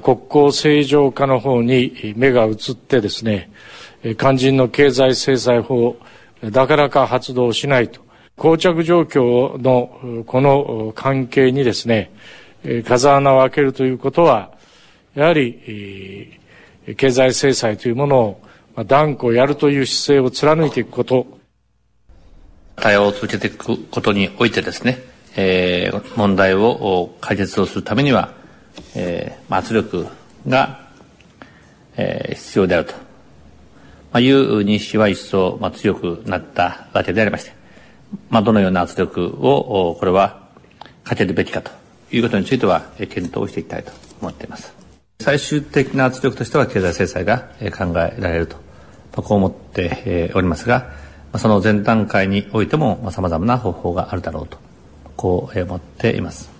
国交正常化の方に目が移ってですね、肝心の経済制裁法、なかなか発動しないと。膠着状況のこの関係にですね、風穴を開けるということは、やはり、経済制裁というものを断固やるという姿勢を貫いていくこと。対応を続けていくことにおいてですね、えー、問題を解決をするためには、えー、圧力が、えー、必要であると、まあ、いう認識は一層、まあ、強くなったわけでありまして、まあ、どのような圧力を、これはかけるべきかということについてはえ、検討していきたいと思っています。最終的な圧力としては経済制裁が考えられると、こう思っておりますが、その前段階においても様々な方法があるだろうと、こう思っています。